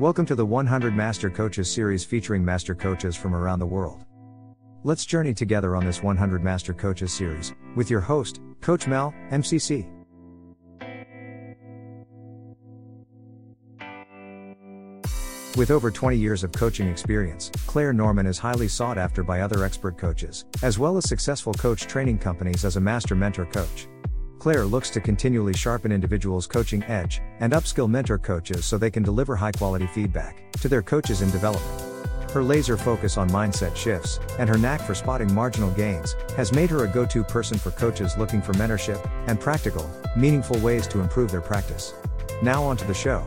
Welcome to the 100 Master Coaches series featuring master coaches from around the world. Let's journey together on this 100 Master Coaches series with your host, Coach Mel, MCC. With over 20 years of coaching experience, Clare Norman is highly sought after by other expert coaches, as well as successful coach training companies as a master mentor coach. Clare looks to continually sharpen individuals' coaching edge and upskill mentor coaches so they can deliver high quality feedback to their coaches in development. Her laser focus on mindset shifts and her knack for spotting marginal gains has made her a go to person for coaches looking for mentorship and practical, meaningful ways to improve their practice. Now, on to the show.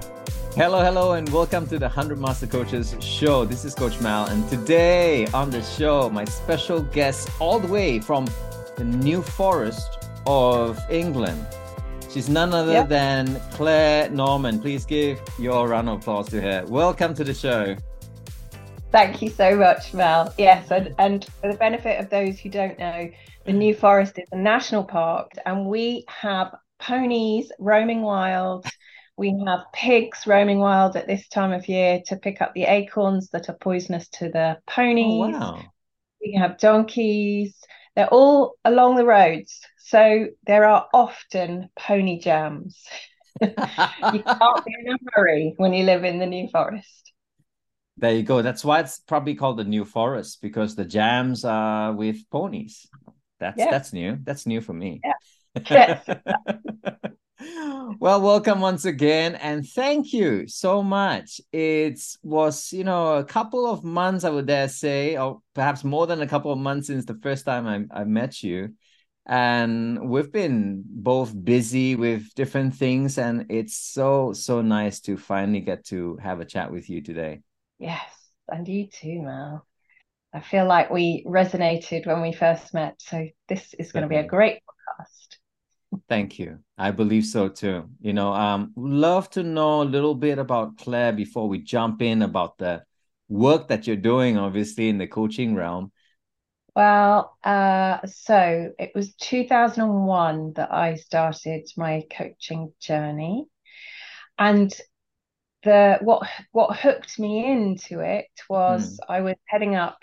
Hello, hello, and welcome to the 100 Master Coaches show. This is Coach Mel, and today on the show, my special guest, all the way from the New Forest of England. She's none other yep. than Clare Norman. Please give your round of applause to her. Welcome to the show. Thank you so much, Mel. Yes, and, and for the benefit of those who don't know, the New Forest is a national park, and we have ponies roaming wild. We have pigs roaming wild at this time of year to pick up the acorns that are poisonous to the oh, ponies. Oh, wow. We have donkeys. They're all along the roads. So there are often pony jams. you can't be in a hurry when you live in the New Forest. There you go. That's why it's probably called the New Forest because the jams are with ponies. That's yeah. that's new. That's new for me. Yeah. Yes. well, welcome once again, and thank you so much. It was, you know, a couple of months, I would dare say, or perhaps more than a couple of months since the first time I, I met you. And we've been both busy with different things and it's so so nice to finally get to have a chat with you today. Yes and you too Mel. I feel like we resonated when we first met so this is going to be a great podcast thank you. I believe so too. You know um love to know a little bit about Clare before we jump in about the work that you're doing obviously in the coaching realm. Well, uh, so it was 2001 that I started my coaching journey, and the what what hooked me into it was mm. I was heading up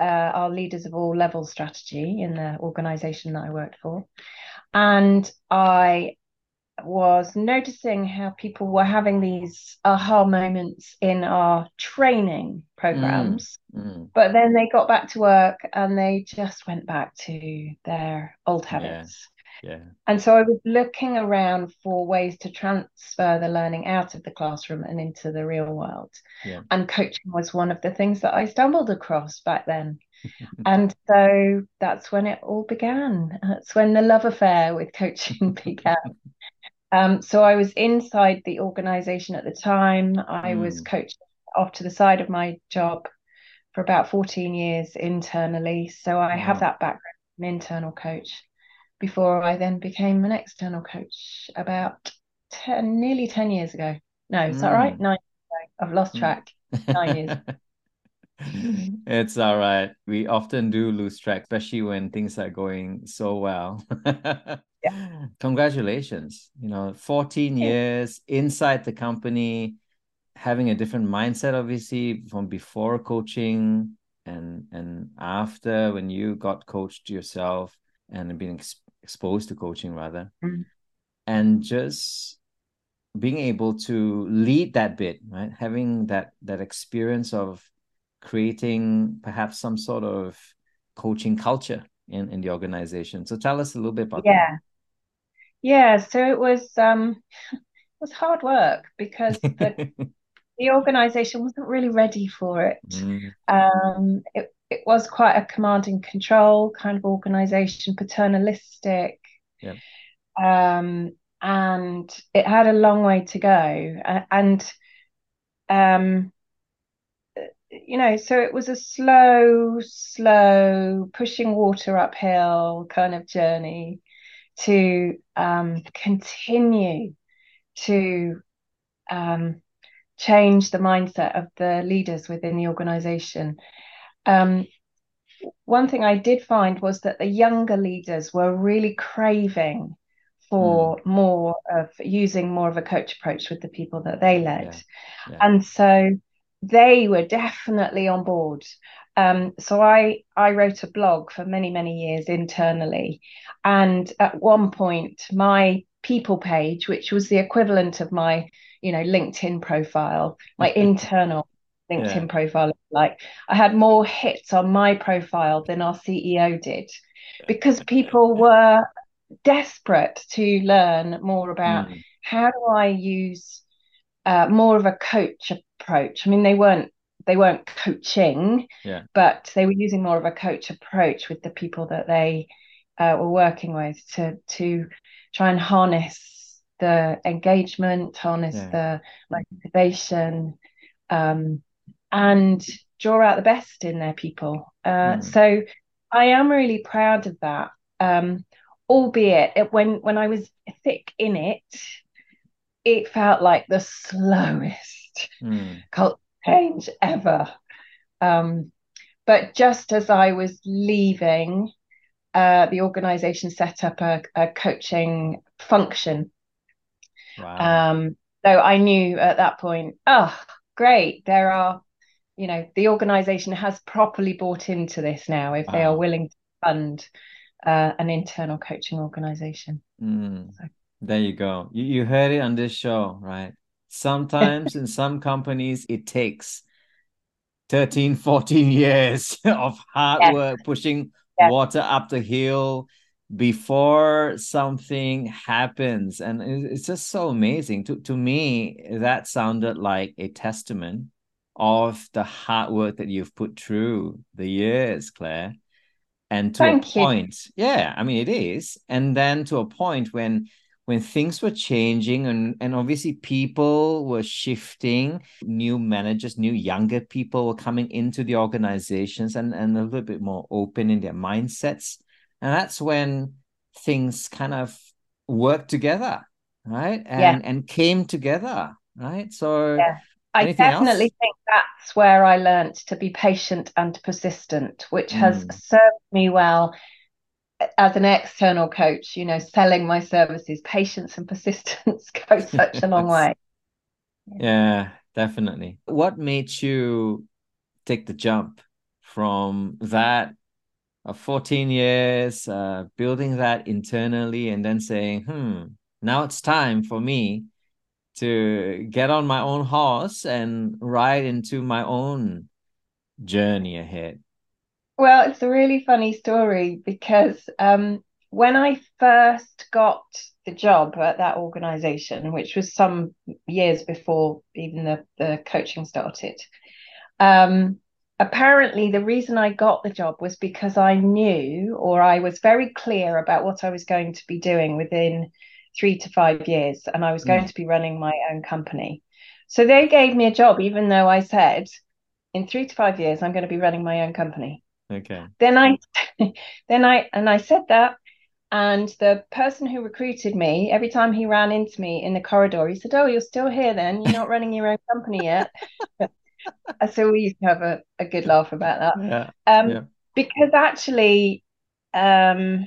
uh, our leaders of all levels strategy in the organization that I worked for, and I was noticing how people were having these aha moments in our training programs, mm, mm. but then they got back to work and they just went back to their old habits. Yeah. yeah. And so I was looking around for ways to transfer the learning out of the classroom and into the real world. Yeah. And coaching was one of the things that I stumbled across back then. And so that's when it all began. That's when the love affair with coaching began. Um, so I was inside the organization at the time. I mm. was coached off to the side of my job for about 14 years internally. So I wow. have that background, an internal coach, before I then became an external coach about 10, nearly 10 years ago. No, is mm. that right? Mm. Nine I've lost mm. track. Nine years. it's all right. We often do lose track, especially when things are going so well. yeah. Congratulations. You know, 14 yeah. years inside the company, having a different mindset, obviously, from before coaching and and after when you got coached yourself and being ex- exposed to coaching rather. Mm-hmm. And just being able to lead that bit, right? Having that that experience of creating perhaps some sort of coaching culture in, in the organization. So tell us a little bit about yeah. that. Yeah, Yeah. so it was um it was hard work because the the organization wasn't really ready for it. Mm. Um it it was quite a command and control kind of organization, paternalistic. Yeah. Um and it had a long way to go. And um you know, so it was a slow, slow pushing water uphill kind of journey to um, continue to um, change the mindset of the leaders within the organization. Um, one thing I did find was that the younger leaders were really craving for mm. more of using more of a coach approach with the people that they led. Yeah. Yeah. And so they were definitely on board. Um, so I I wrote a blog for many many years internally, and at one point my people page, which was the equivalent of my you know LinkedIn profile, my internal LinkedIn yeah. profile, like I had more hits on my profile than our CEO did, because people were desperate to learn more about mm. how do I use uh, more of a coach approach. I mean, they weren't they weren't coaching, yeah. but they were using more of a coach approach with the people that they uh, were working with to to try and harness the engagement, harness yeah. the motivation, um, and draw out the best in their people. Uh, mm. So I am really proud of that. Um, albeit it, when when I was thick in it, it felt like the slowest mm. cult change ever. Um, but just as I was leaving, uh, the organization set up a, a coaching function. Wow. Um, so I knew at that point, oh, great, there are, you know, the organization has properly bought into this now if wow. they are willing to fund uh, an internal coaching organization. Mm. So. There you go. You, you heard it on this show, right? Sometimes in some companies, it takes 13, 14 years of hard yeah. work pushing yeah. water up the hill before something happens. And it's just so amazing. To, to me, that sounded like a testament of the hard work that you've put through the years, Clare. And to Thank a point, you. yeah, I mean, it is. And then to a point when when things were changing and, and obviously people were shifting, new managers, new younger people were coming into the organizations and, and a little bit more open in their mindsets. And that's when things kind of worked together, right? And yeah. and came together, right? So yeah. I definitely else? think that's where I learned to be patient and persistent, which has mm. served me well as an external coach, you know, selling my services, patience and persistence go such a long way. Yeah, definitely. What made you take the jump from that of 14 years, uh, building that internally, and then saying, hmm, now it's time for me to get on my own horse and ride into my own journey ahead? Well, it's a really funny story because um, when I first got the job at that organization, which was some years before even the, the coaching started, um, apparently the reason I got the job was because I knew or I was very clear about what I was going to be doing within three to five years, and I was going mm. to be running my own company. So they gave me a job, even though I said, in three to five years, I'm going to be running my own company. Okay. Then I, then I, and I said that, and the person who recruited me, every time he ran into me in the corridor, he said, "Oh, you're still here? Then you're not running your own company yet." so we used to have a, a good laugh about that. Yeah. Um, yeah. because actually, um,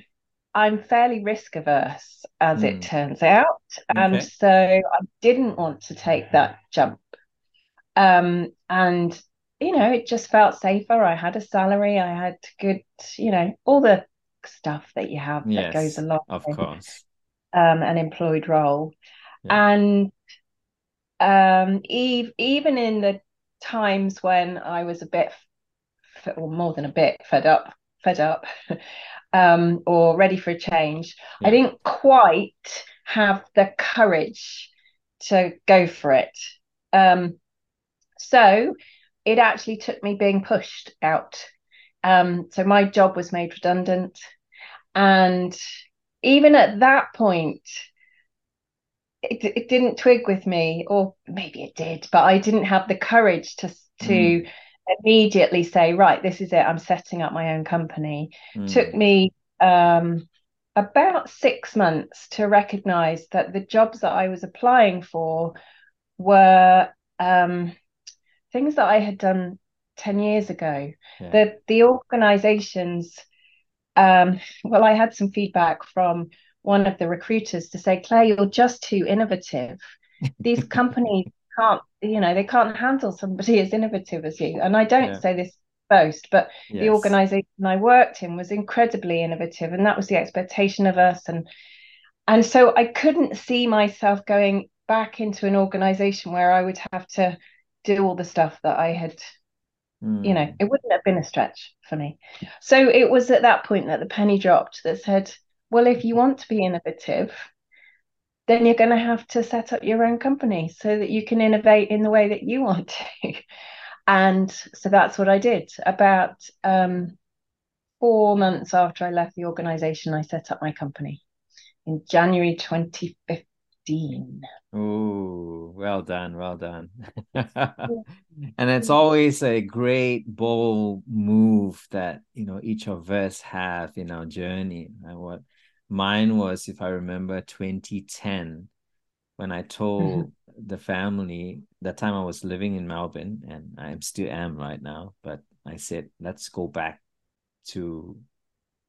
I'm fairly risk averse, as mm. it hmm. turns out, okay. and so I didn't want to take that jump. Um, and you know, it just felt safer. I had a salary, I had good, you know, all the stuff that you have yes, that goes along of with, course um, an employed role, yeah. and um, eve- even in the times when I was a bit, or more than a bit, fed up, fed up, um, or ready for a change, yeah. I didn't quite have the courage to go for it. Um, so it actually took me being pushed out. Um, so my job was made redundant. And even at that point, it, it didn't twig with me, or maybe it did, but I didn't have the courage to to mm. immediately say, right, this is it. I'm setting up my own company. Mm. Took me um, about six months to recognize that the jobs that I was applying for were um, things that I had done 10 years ago. Yeah. The the organizations um, well, I had some feedback from one of the recruiters to say, Clare, you're just too innovative. These companies can't, you know, they can't handle somebody as innovative as you. And I don't yeah. say this boast, but yes. the organization I worked in was incredibly innovative, and that was the expectation of us. And and so I couldn't see myself going back into an organization where I would have to do all the stuff that I had Mm. You know, hmm. it wouldn't have been a stretch for me. So it was at that point that the penny dropped that said, well, if you want to be innovative, then you're going to have to set up your own company so that you can innovate in the way that you want to. and so that's what I did. About um, four months after I left the organization, I set up my company in January 2015. Oh, well done, well done. and it's always a great bold move that you know each of us have in our journey. And what mine was, if I remember, 2010, when I told mm-hmm. the family that time I was living in Melbourne, and I still am right now. But I said, let's go back to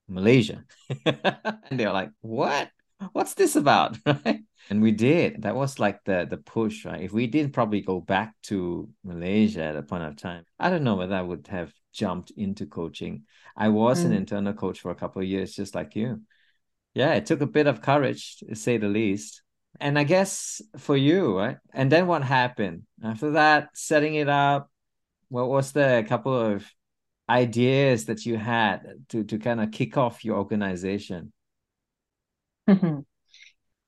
Malaysia, and they're like, "What? What's this about?" Right? and we did. That was like the the push right? If we did probably go back to malaysia at a point of time i don't know whether i would have jumped into coaching. I was mm. an internal coach for a couple of years just like you. Yeah it took a bit of courage to say the least. And i guess for you right? And then what happened? After that setting it up what was the couple of ideas that you had to to kind of kick off your organization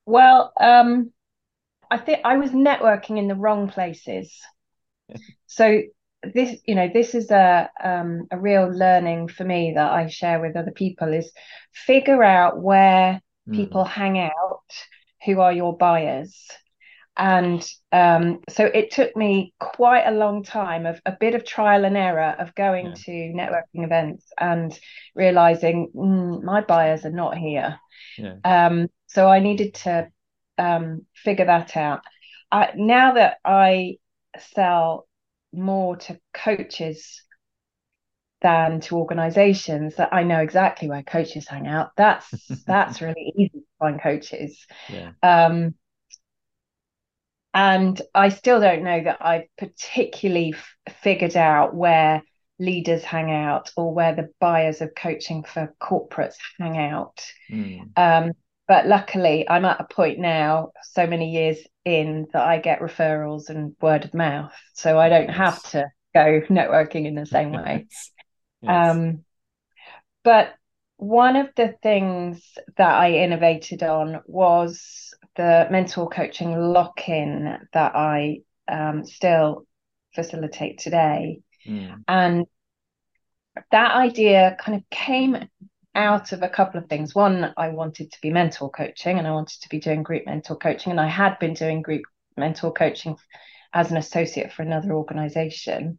Well, um, I think I was networking in the wrong places. so this, you know, this is a um, a real learning for me that I share with other people is figure out where mm. people hang out, who are your buyers. And um, so it took me quite a long time of a bit of trial and error of going yeah. to networking events and realizing mm, my buyers are not here. Yeah. Um, so I needed to um, figure that out. I, now that I sell more to coaches than to organizations that I know exactly where coaches hang out. That's that's really easy to find coaches. Yeah. And I still don't know that I've particularly f- figured out where leaders hang out or where the buyers of coaching for corporates hang out. Mm. Um, but luckily i'm at a point now so many years in that i get referrals and word of mouth so i don't yes. have to go networking in the same way yes. um but one of the things that i innovated on was the mentor coaching lock-in that i um, still facilitate today mm. and that idea kind of came out of a couple of things. One, I wanted to be mentor coaching and I wanted to be doing group mentor coaching. And I had been doing group mentor coaching as an associate for another organization.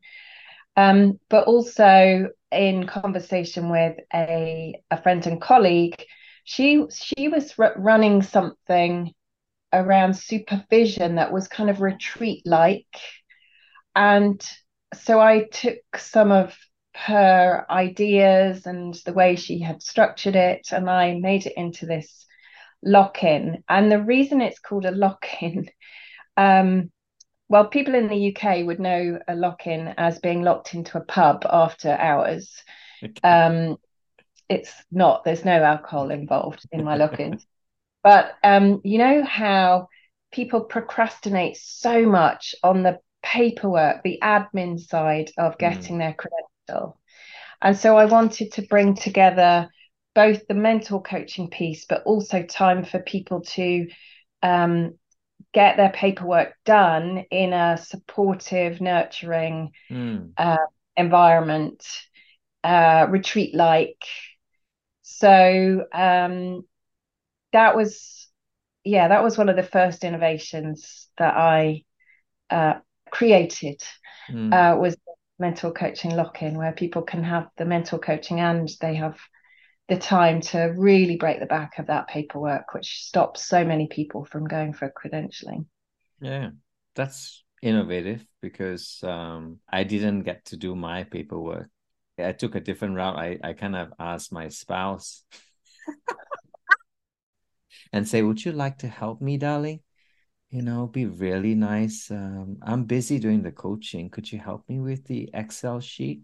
Um, but also in conversation with a, a friend and colleague, she she was running something around supervision that was kind of retreat like. And so I took some of her ideas and the way she had structured it, and I made it into this lock in. And the reason it's called a lock in, um, well, people in the UK would know a lock in as being locked into a pub after hours. Okay. Um, it's not, there's no alcohol involved in my lock ins. But um, you know how people procrastinate so much on the paperwork, the admin side of mm. getting mm. their credential. and so I wanted to bring together both the mentor coaching piece, but also time for people to um, get their paperwork done in a supportive, nurturing mm. uh, environment, uh, retreat like. So um, that was, yeah, that was one of the first innovations that I uh, created. Mm. Uh, was mentor coaching lock-in where people can have the mentor coaching and they have the time to really break the back of that paperwork which stops so many people from going for credentialing yeah that's innovative because um, i didn't get to do my paperwork i took a different route i, I kind of asked my spouse and say, Would you like to help me, darling? You know, be really nice. Um, I'm busy doing the coaching. Could you help me with the Excel sheet?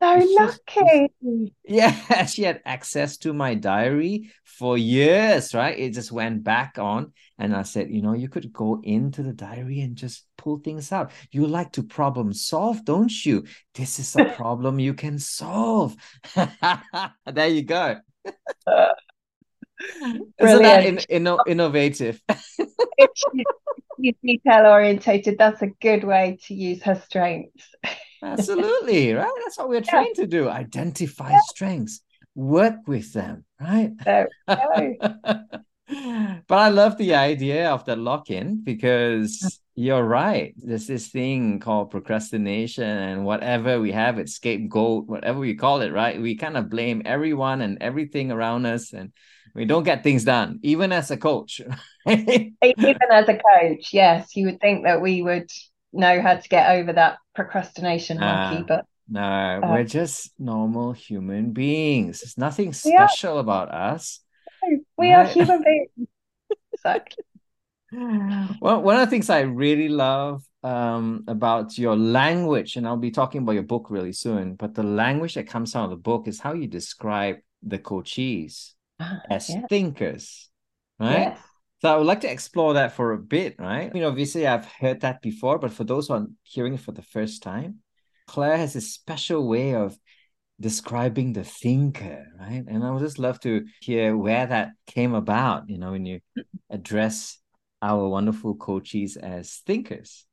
So lucky. Just, yeah, she had access to my diary for years, right? It just went back on. And I said, you know, you could go into the diary and just pull things out. You like to problem solve, don't you? This is a problem you can solve. there you go. Isn't that in, in, innovative? she's detail orientated. That's a good way to use her strengths. Absolutely, right? That's what we're yeah. trained to do. Identify yeah. strengths, work with them, right? but I love the idea of the lock-in because mm. you're right. There's this thing called procrastination and whatever we have it, scapegoat, whatever we call it, right? We kind of blame everyone and everything around us and we don't get things done, even as a coach. even as a coach, yes, you would think that we would know how to get over that procrastination monkey, uh, but no, uh, we're just normal human beings. There's nothing special about us. We right? are human beings. exactly. Well, one of the things I really love um, about your language, and I'll be talking about your book really soon, but the language that comes out of the book is how you describe the coachees ah, as yeah. thinkers, right? Yes. So I would like to explore that for a bit, right? You know, obviously I've heard that before, but for those who are hearing it for the first time, Clare has a special way of describing the thinker, right? And I would just love to hear where that came about, you know, when you address our wonderful coaches as thinkers.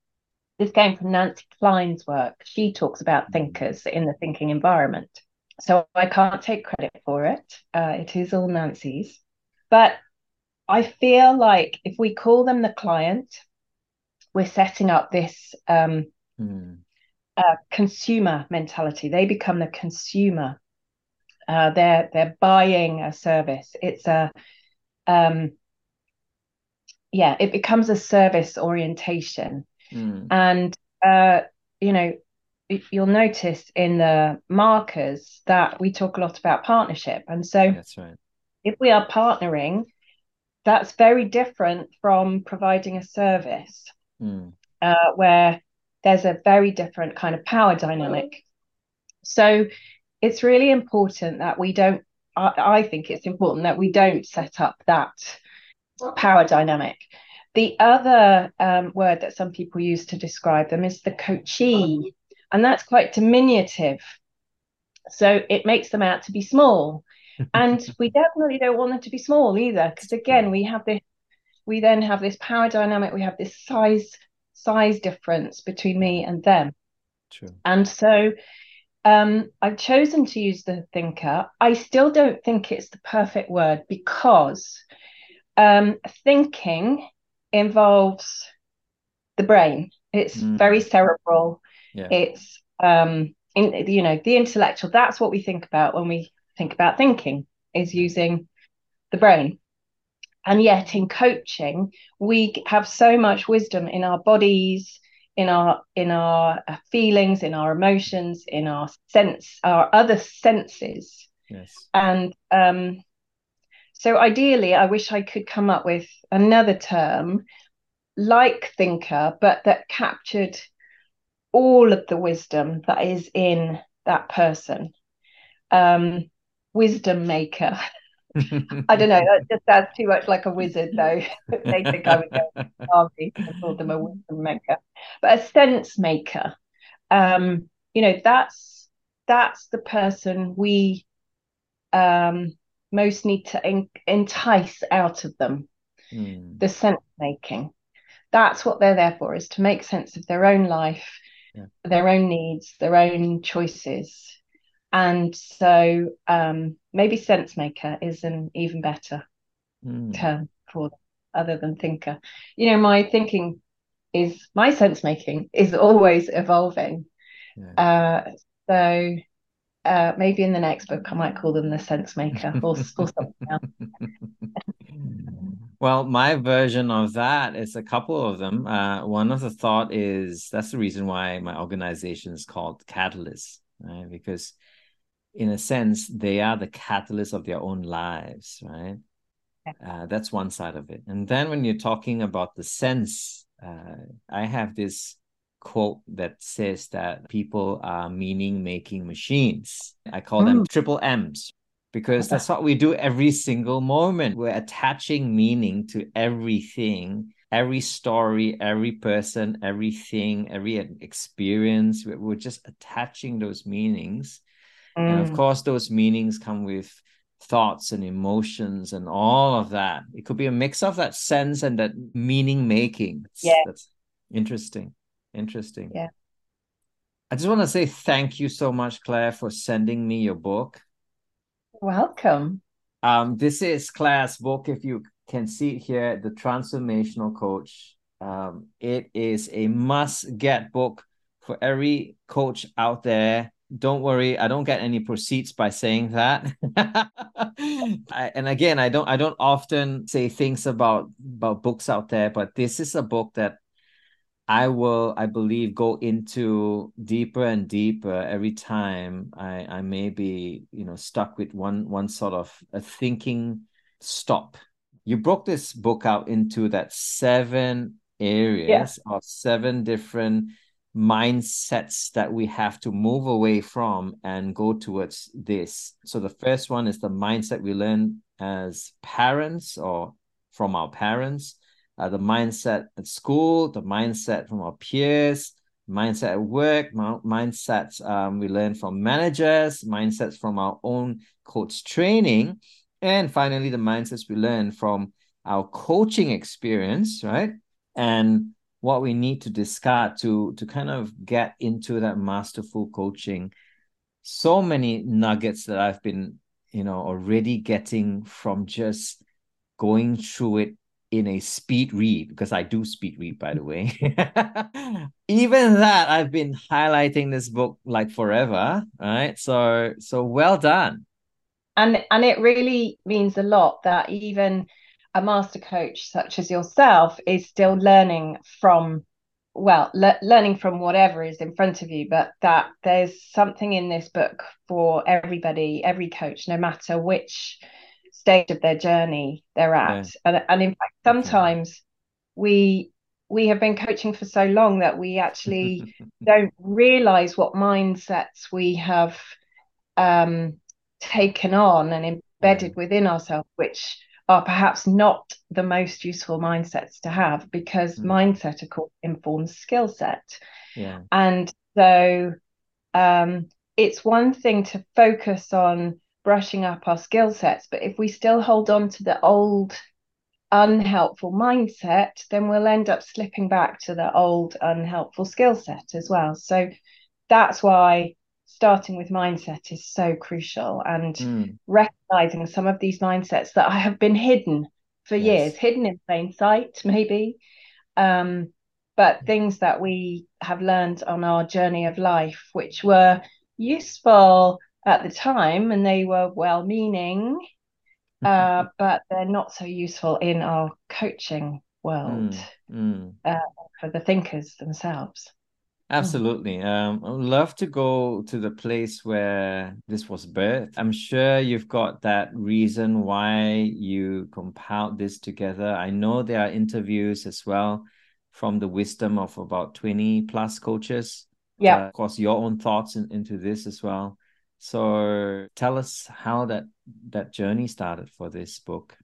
This came from Nancy Kline's work. She talks about thinkers in the thinking environment. So I can't take credit for it. Uh, it is all Nancy's. But I feel like if we call them the client, we're setting up this um, mm. uh, consumer mentality. They become the consumer. Uh, they're they're buying a service. It's a um, yeah, it becomes a service orientation, mm. and uh, you know you'll notice in the markers that we talk a lot about partnership, and so that's right. If we are partnering, that's very different from providing a service mm. uh, where there's a very different kind of power dynamic. So it's really important that we don't, I, I think it's important that we don't set up that power dynamic. The other um, word that some people use to describe them is the coachee, and that's quite diminutive. So it makes them out to be small and we definitely don't want them to be small either because again we have this we then have this power dynamic we have this size size difference between me and them True. and so um, I've chosen to use the thinker. I still don't think it's the perfect word because um, thinking involves the brain. It's mm. very cerebral. Yeah. It's um, in, you know the intellectual. That's what we think about when we think about thinking is using the brain. And yet in coaching, we have so much wisdom in our bodies, in our in our uh, feelings, in our emotions, in our sense, our other senses. Yes. And um, so ideally, I wish I could come up with another term like thinker, but that captured all of the wisdom that is in that person. Um, wisdom maker. I don't know. That just sounds too much like a wizard, though. they think I would go army and call them a wisdom maker, but a sense maker. Um, you know, that's that's the person we um, most need to en- entice out of them. Mm. The sense making. That's what they're there for: is to make sense of their own life, yeah. their own needs, their own choices, and so um, maybe sense maker is an even better mm. term for them, other than thinker. You know, my thinking is my sense making is always evolving. Yeah. Uh, so uh, maybe in the next book I might call them the sense maker or, or something else. Well, my version of that is a couple of them. Uh, one of the thought is that's the reason why my organization is called Catalyst, right? Because in a sense, they are the catalyst of their own lives, right? Uh, that's one side of it. And then when you're talking about the sense, uh, I have this quote that says that people are meaning making machines. I call mm. them triple M's because that's what we do every single moment. We're attaching meaning to everything, every story, every person, everything, every experience. We're just attaching those meanings. Mm. And of mm. course, those meanings come with thoughts and emotions and all of that. It could be a mix of that sense and that meaning making. Yeah. That's interesting. Interesting. Yeah. I just want to say thank you so much, Clare, for sending me your book. Welcome. Um, this is Clare's book. If you can see it here, The Transformational Coach. Um, it is a must get book for every coach out there don't worry i don't get any proceeds by saying that I, and again i don't i don't often say things about about books out there but this is a book that i will i believe go into deeper and deeper every time i i may be you know stuck with one one sort of a thinking stop you broke this book out into that seven areas yeah. or seven different mindsets that we have to move away from and go towards this. So the first one is the mindset we learn as parents or from our parents, uh, the mindset at school, the mindset from our peers, mindset at work, mindsets um, we learn from managers, mindsets from our own coach training, and finally the mindsets we learn from our coaching experience, right? And what we need to discard to to kind of get into that masterful coaching so many nuggets that i've been you know already getting from just going through it in a speed read because i do speed read by the way. Even that i've been highlighting this book like forever right? So so well done. And and it really means a lot that even a master coach such as yourself is still learning from well le- learning from whatever is in front of you but that there's something in this book for everybody every coach no matter which stage of their journey they're at yeah. and, and in fact sometimes we we have been coaching for so long that we actually don't realize what mindsets we have um, taken on and embedded within ourselves which are perhaps not the most useful mindsets to have because mm. mindset, of course, informs skill set. Yeah. And so um, it's one thing to focus on brushing up our skill sets, but if we still hold on to the old unhelpful mindset, then we'll end up slipping back to the old unhelpful skill set as well. So that's why starting with mindset is so crucial and mm. recognizing some of these mindsets that I have been hidden for yes. years, hidden in plain sight, maybe. Um, but things that we have learned on our journey of life, which were useful at the time and they were well meaning, uh, but they're not so useful in our coaching world mm. Mm. Uh, for the thinkers themselves. Absolutely. Um, I would love to go to the place where this was birthed. I'm sure you've got that reason why you compiled this together. I know there are interviews as well from the wisdom of about 20 plus coaches. Yeah. Uh, of course, your own thoughts in, into this as well. So tell us how that that journey started for this book.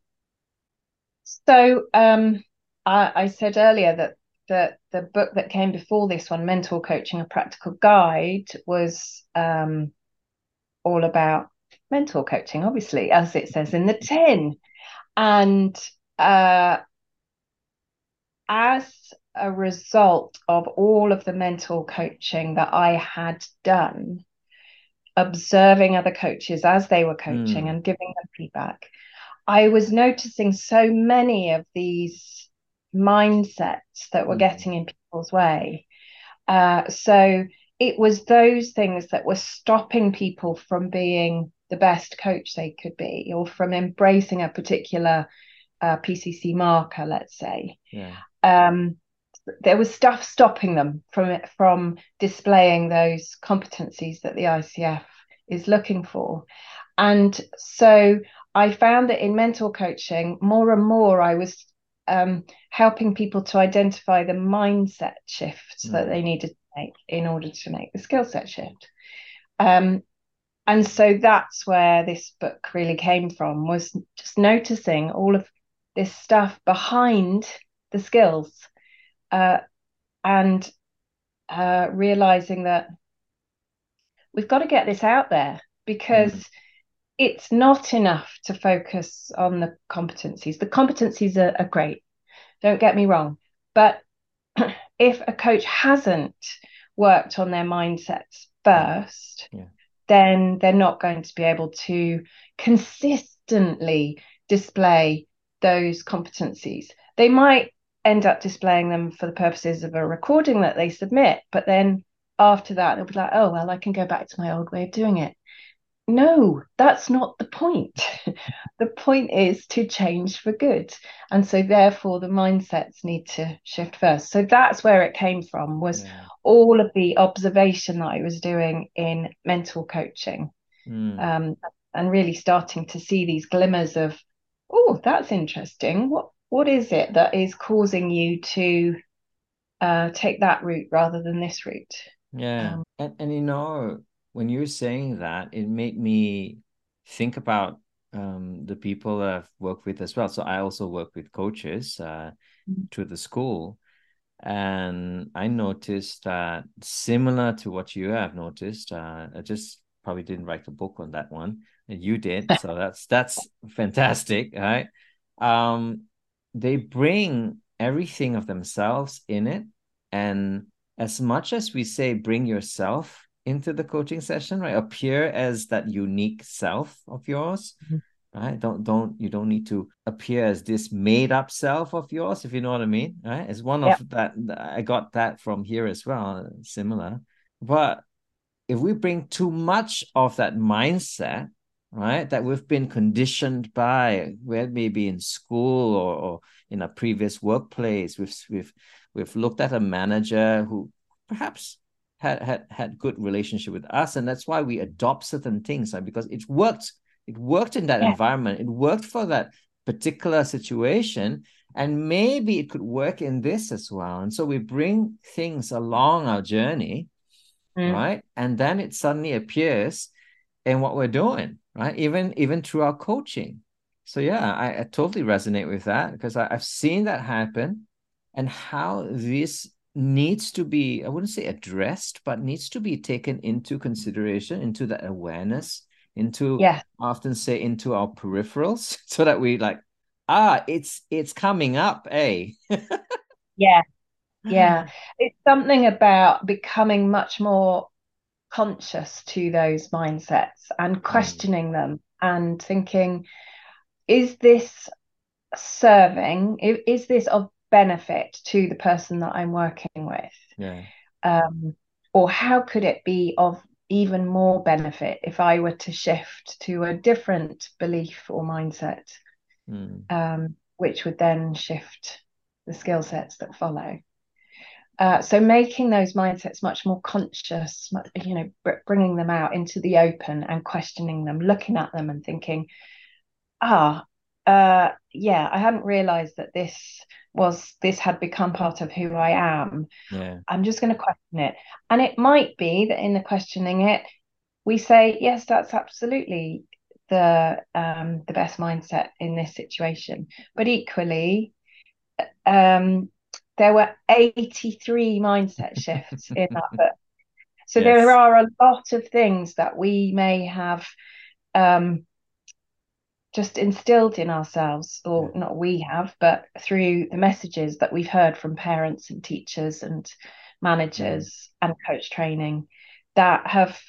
So um, I, I said earlier that the the book that came before this one, Mentor Coaching: A Practical Guide, was um, all about mentor coaching, obviously, as it says in the tin. And uh, as a result of all of the mentor coaching that I had done, observing other coaches as they were coaching mm. and giving them feedback, I was noticing so many of these mindsets that were mm. getting in people's way. Uh, so it was those things that were stopping people from being the best coach they could be or from embracing a particular uh, PCC marker, let's say. Yeah. Um, there was stuff stopping them from from displaying those competencies that the ICF is looking for. And so I found that in mentor coaching, more and more I was um, helping people to identify the mindset shifts mm. that they needed to make in order to make the skill set shift. Um, and so that's where this book really came from was just noticing all of this stuff behind the skills uh, and uh, realizing that we've got to get this out there because mm. it's not enough to focus on the competencies. The competencies are, are great, don't get me wrong. But if a coach hasn't worked on their mindsets first, yeah then they're not going to be able to consistently display those competencies. They might end up displaying them for the purposes of a recording that they submit, but then after that, they'll be like, oh, well, I can go back to my old way of doing it. No, that's not the point. the point is to change for good. And so therefore the mindsets need to shift first. So that's where it came from was yeah all of the observation that I was doing in mentor coaching mm. um, and really starting to see these glimmers of, oh, that's interesting. What what is it that is causing you to uh, take that route rather than this route? Yeah, um, and and you know when you're saying that, it made me think about um, the people I've worked with as well. So I also work with coaches uh, mm-hmm. to the school, and I noticed that similar to what you have noticed, uh, I just probably didn't write a book on that one. And you did, so that's that's fantastic, right? Um, they bring everything of themselves in it, and as much as we say, bring yourself into the coaching session, right? Appear as that unique self of yours. Mm-hmm right don't don't you don't need to appear as this made up self of yours if you know what i mean right it's one of that i got that from here as well similar but if we bring too much of that mindset right that we've been conditioned by where maybe in school or, or in a previous workplace we've we've we've looked at a manager who perhaps had had had good relationship with us and that's why we adopt certain things right? because it worked it worked in that yeah. environment. It worked for that particular situation. And maybe it could work in this as well. And so we bring things along our journey, mm. right? And then it suddenly appears in what we're doing, right? Even even through our coaching. So yeah, I, I totally resonate with that because I, I've seen that happen and how this needs to be, I wouldn't say addressed, but needs to be taken into consideration, into that awareness into yeah often say into our peripherals so that we like ah it's it's coming up eh yeah yeah it's something about becoming much more conscious to those mindsets and mm. questioning them and thinking is this serving is this of benefit to the person that i'm working with yeah um or how could it be of even more benefit if I were to shift to a different belief or mindset, mm. um, which would then shift the skill sets that follow. Uh, so making those mindsets much more conscious, you know, bringing them out into the open and questioning them, looking at them and thinking, ah, uh, yeah, I hadn't realized that this was this had become part of who I am. Yeah. I'm just going to question it. And it might be that in the questioning it, we say, yes, that's absolutely the um, the best mindset in this situation. But equally, um, there were 83 mindset shifts in that book. So yes. there are a lot of things that we may have um, just instilled in ourselves, or not we have, but through the messages that we've heard from parents and teachers and managers and coach training that have,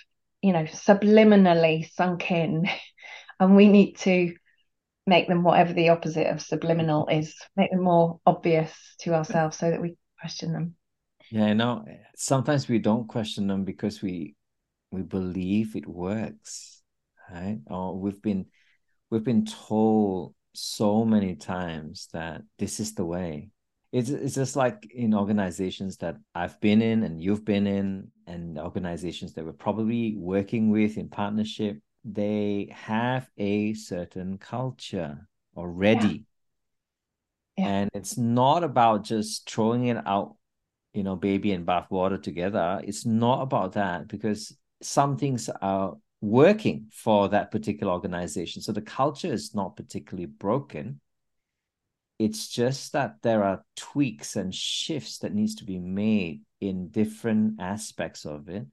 you know, subliminally sunk in. And we need to make them whatever the opposite of subliminal mm-hmm. is, make them more obvious to ourselves so that we question them. Yeah, no, sometimes we don't question them because we we believe it works, right? Or we've been we've been told so many times that this is the way. It's, it's just like in organizations that I've been in and you've been in, and organizations that we're probably working with in partnership. They have a certain culture already. Yeah. Yeah. And it's not about just throwing it out, you know, baby and bathwater together. It's not about that because some things are working for that particular organization. So the culture is not particularly broken. It's just that there are tweaks and shifts that needs to be made in different aspects of it.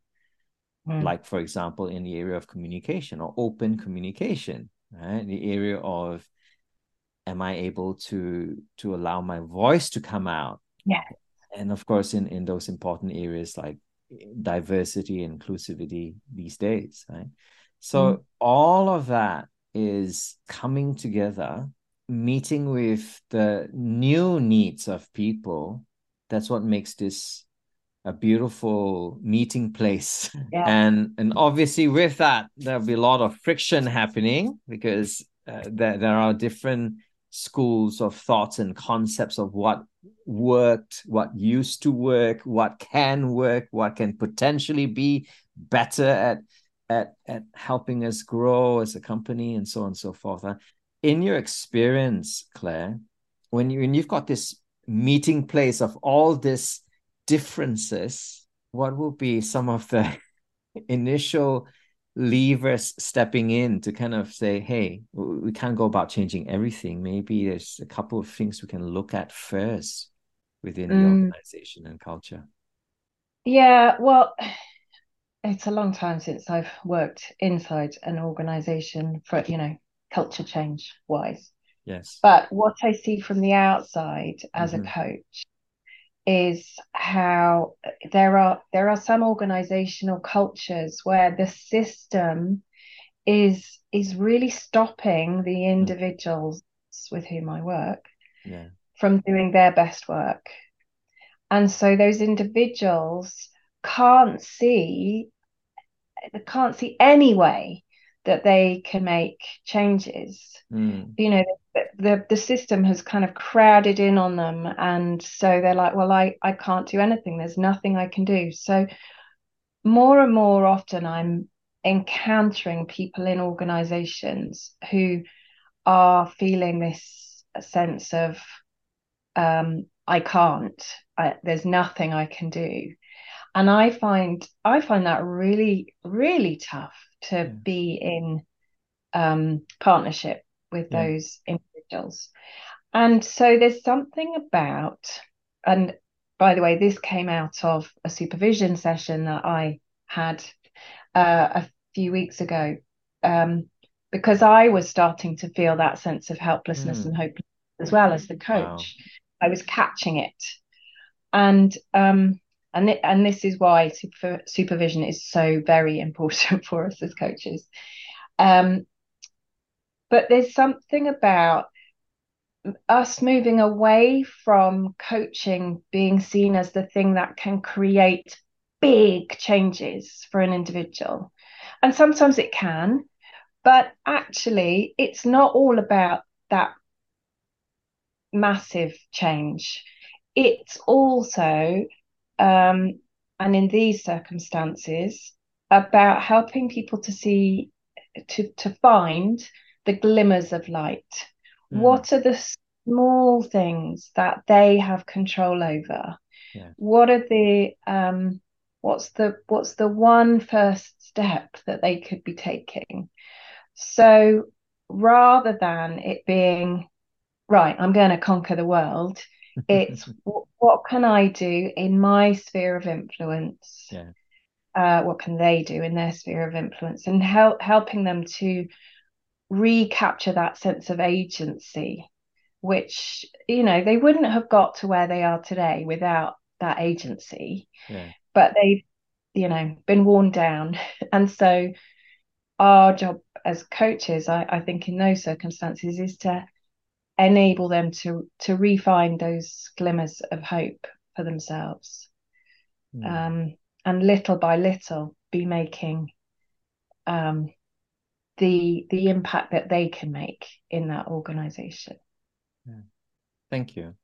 Mm. Like, for example, in the area of communication or open communication, right? The area of am I able to to allow my voice to come out? Yeah. And of course, in in those important areas like diversity inclusivity these days, right? So mm. all of that is coming together, meeting with the new needs of people. That's what makes this a beautiful meeting place. Yeah. And and obviously with that there'll be a lot of friction happening because uh, there, there are different schools of thoughts and concepts of what worked, what used to work, what can work, what can potentially be better at at at helping us grow as a company and so on and so forth. In your experience, Clare, when you when you've got this meeting place of all these differences, what will be some of the initial levers stepping in to kind of say, hey, we can't go about changing everything. Maybe there's a couple of things we can look at first within the mm. organization and culture. Yeah, well, it's a long time since I've worked inside an organization for, you know, culture change wise. Yes. But what I see from the outside as mm-hmm. a coach is how there are there are some organizational cultures where the system is is really stopping the mm. individuals with whom I work yeah. from doing their best work. And so those individuals can't see they can't see any way that they can make changes. Mm. You know, the the system has kind of crowded in on them and so they're like well i i can't do anything. There's nothing i can do. So more and more often i'm encountering people in organizations who are feeling this sense of um, i can't. I, there's nothing i can do. And i find i find that really really tough to yeah. be in um, partnership with yeah. those individuals. And so there's something about, and by the way, this came out of a supervision session that I had uh, a few weeks ago, um, because I was starting to feel that sense of helplessness mm. and hope as well as the coach. Wow. I was catching it, and um, and th- and this is why super- supervision is so very important for us as coaches. Um, but there's something about us moving away from coaching being seen as the thing that can create big changes for an individual. And sometimes it can, but actually, it's not all about that massive change. It's also, um, and in these circumstances, about helping people to see, to, to find the glimmers of light? Mm. What are the small things that they have control over? Yeah. What are the um what's the what's the one first step that they could be taking? So rather than it being right, I'm going to conquer the world, it's what, what can I do in my sphere of influence? Yeah. Uh, what can they do in their sphere of influence and help helping them to recapture that sense of agency which you know they wouldn't have got to where they are today without that agency yeah. but they've you know been worn down and so our job as coaches I, I think in those circumstances is to enable them to to refine those glimmers of hope for themselves. Mm. um, and little by little be making um, the the impact that they can make in that organization. Yeah. thank you.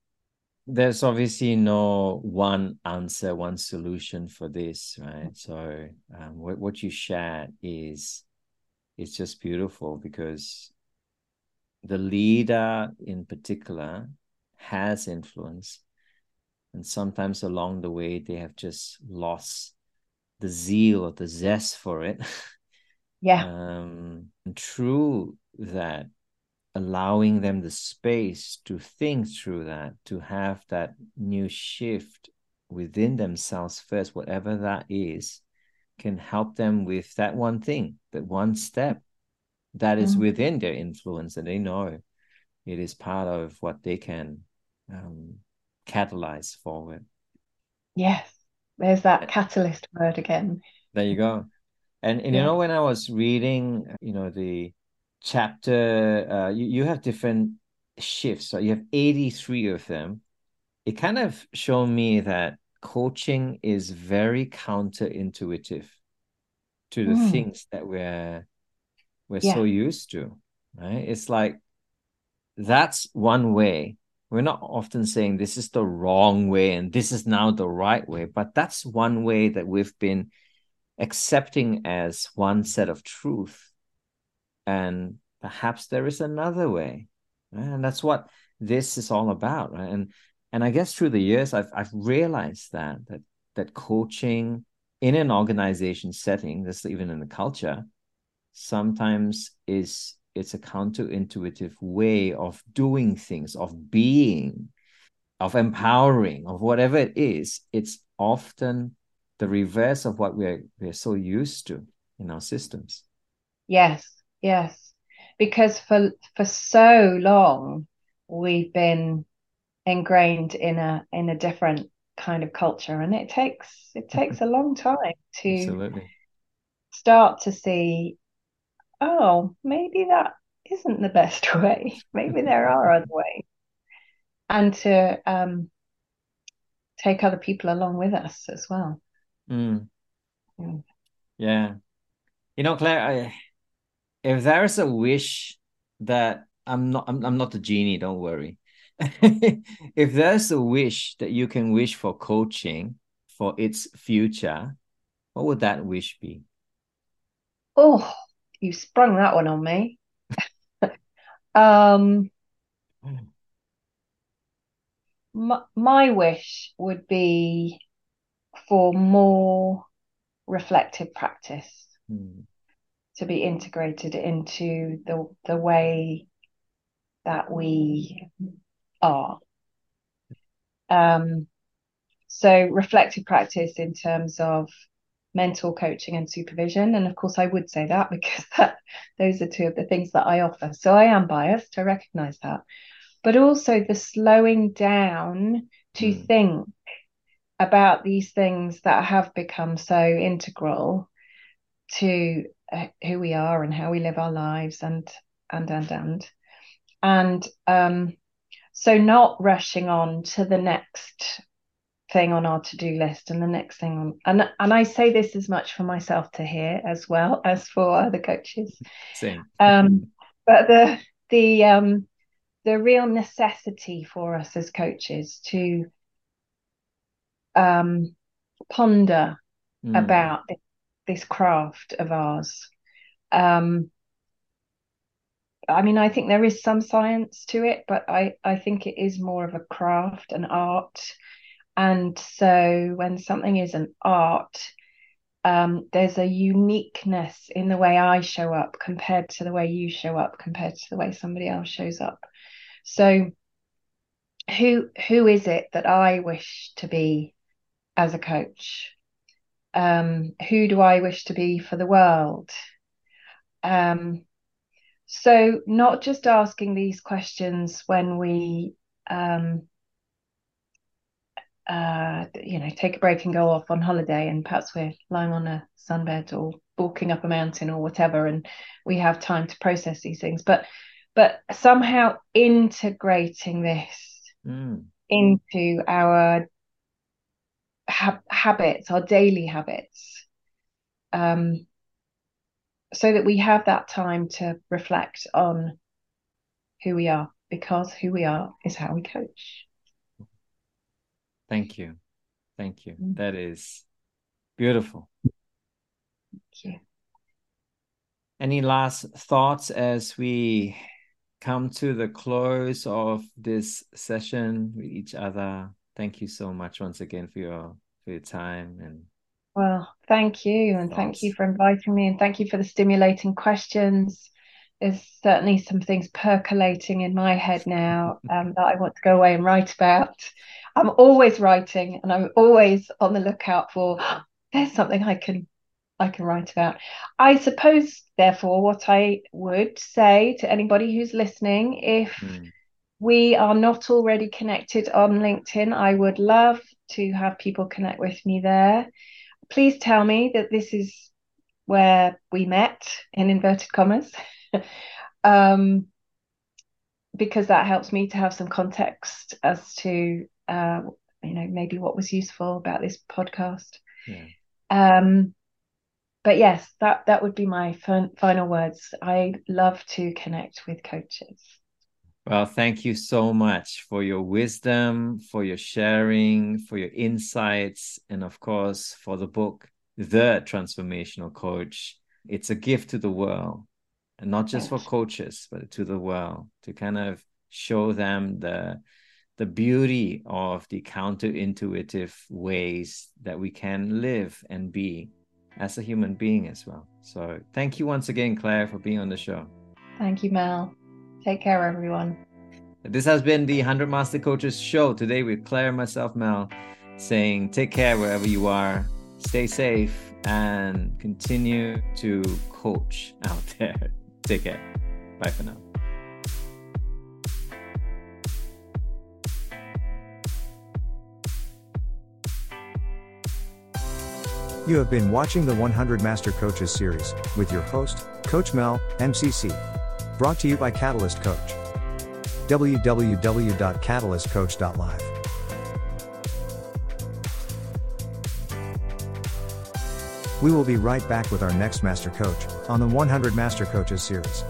There's obviously no one answer one solution for this right? So um, what, what you shared is it's just beautiful because the leader in particular has influence and sometimes along the way they have just lost the zeal or the zest for it. Yeah. Um true that allowing them the space to think through that to have that new shift within themselves first whatever that is can help them with that one thing that one step that is mm-hmm. within their influence and they know it is part of what they can um, catalyze forward. Yes, there's that catalyst word again. There you go. And, and yeah. you know, when I was reading, you know, the chapter, uh, you, you have different shifts. So you have 83 of them. It kind of showed me that coaching is very counterintuitive to the mm. things that we're we're yeah. so used to right it's like that's one way we're not often saying this is the wrong way and this is now the right way but that's one way that we've been accepting as one set of truth and perhaps there is another way right? and that's what this is all about right and and i guess through the years i've i've realized that that that coaching in an organization setting this even in the culture sometimes is it's a counterintuitive way of doing things, of being, of empowering, of whatever it is. It's often the reverse of what we're we're so used to in our systems. Yes, yes. Because for for so long we've been ingrained in a in a different kind of culture and it takes it takes a long time to Absolutely. start to see oh, maybe that isn't the best way. maybe there are other ways. And to um, take other people along with us as well. Mm. Mm. Yeah. You know, Clare, I, if there's a wish that I'm not, I'm, I'm not the genie, don't worry. if there's a wish that you can wish for coaching for its future, what would that wish be? Oh, you sprung that one on me. um, my, my wish would be for more reflective practice mm. to be integrated into the the way that we are. Um, so reflective practice in terms of mentor coaching and supervision. And of course, I would say that because that, those are two of the things that I offer. So I am biased, I recognize that. But also the slowing down to mm. think about these things that have become so integral to uh, who we are and how we live our lives and and and and and um so not rushing on to the next thing on our to-do list and the next thing on and and I say this as much for myself to hear as well as for other coaches. Same. Um, but the the um the real necessity for us as coaches to um ponder mm. about this craft of ours. Um I mean, I think there is some science to it, but I, I think it is more of a craft, an art, and so when something is an art, um, there's a uniqueness in the way I show up compared to the way you show up, compared to the way somebody else shows up. So who who is it that I wish to be as a coach? Um, who do I wish to be for the world? Um, so not just asking these questions when we um, uh, you know, take a break and go off on holiday, and perhaps we're lying on a sunbed or walking up a mountain or whatever, and we have time to process these things. But but somehow integrating this mm. into our ha- habits, our daily habits, um, so that we have that time to reflect on who we are, because who we are is how we coach. Thank you. Thank you. Mm. That is beautiful. Thank you. Any last thoughts as we come to the close of this session with each other? Thank you so much once again for your for your time and well, thank you and thoughts. thank you for inviting me and thank you for the stimulating questions. There's certainly some things percolating in my head now um, that I want to go away and write about. I'm always writing and I'm always on the lookout for there's something I can I can write about. I suppose, therefore, what I would say to anybody who's listening, if mm. we are not already connected on LinkedIn, I would love to have people connect with me there. Please tell me that this is where we met in inverted commas. um, because that helps me to have some context as to uh, you know maybe what was useful about this podcast. Yeah. um but yes that that would be my final words. I love to connect with coaches. Well thank you so much for your wisdom for your sharing for your insights and of course for the book the transformational coach. It's a gift to the world and not just for coaches but to the world to kind of show them the the beauty of the counterintuitive ways that we can live and be as a human being as well. So thank you once again, Clare, for being on the show. Thank you, Mel. Take care, everyone. This has been the 100 Master Coaches show today with Clare, myself, Mel, saying take care wherever you are, stay safe, and continue to coach out there. Take care. Bye for now. You have been watching the 100 Master Coaches series with your host, Coach Mel, MCC. Brought to you by Catalyst Coach. www.catalystcoach.live. We will be right back with our next Master Coach on the 100 Master Coaches series.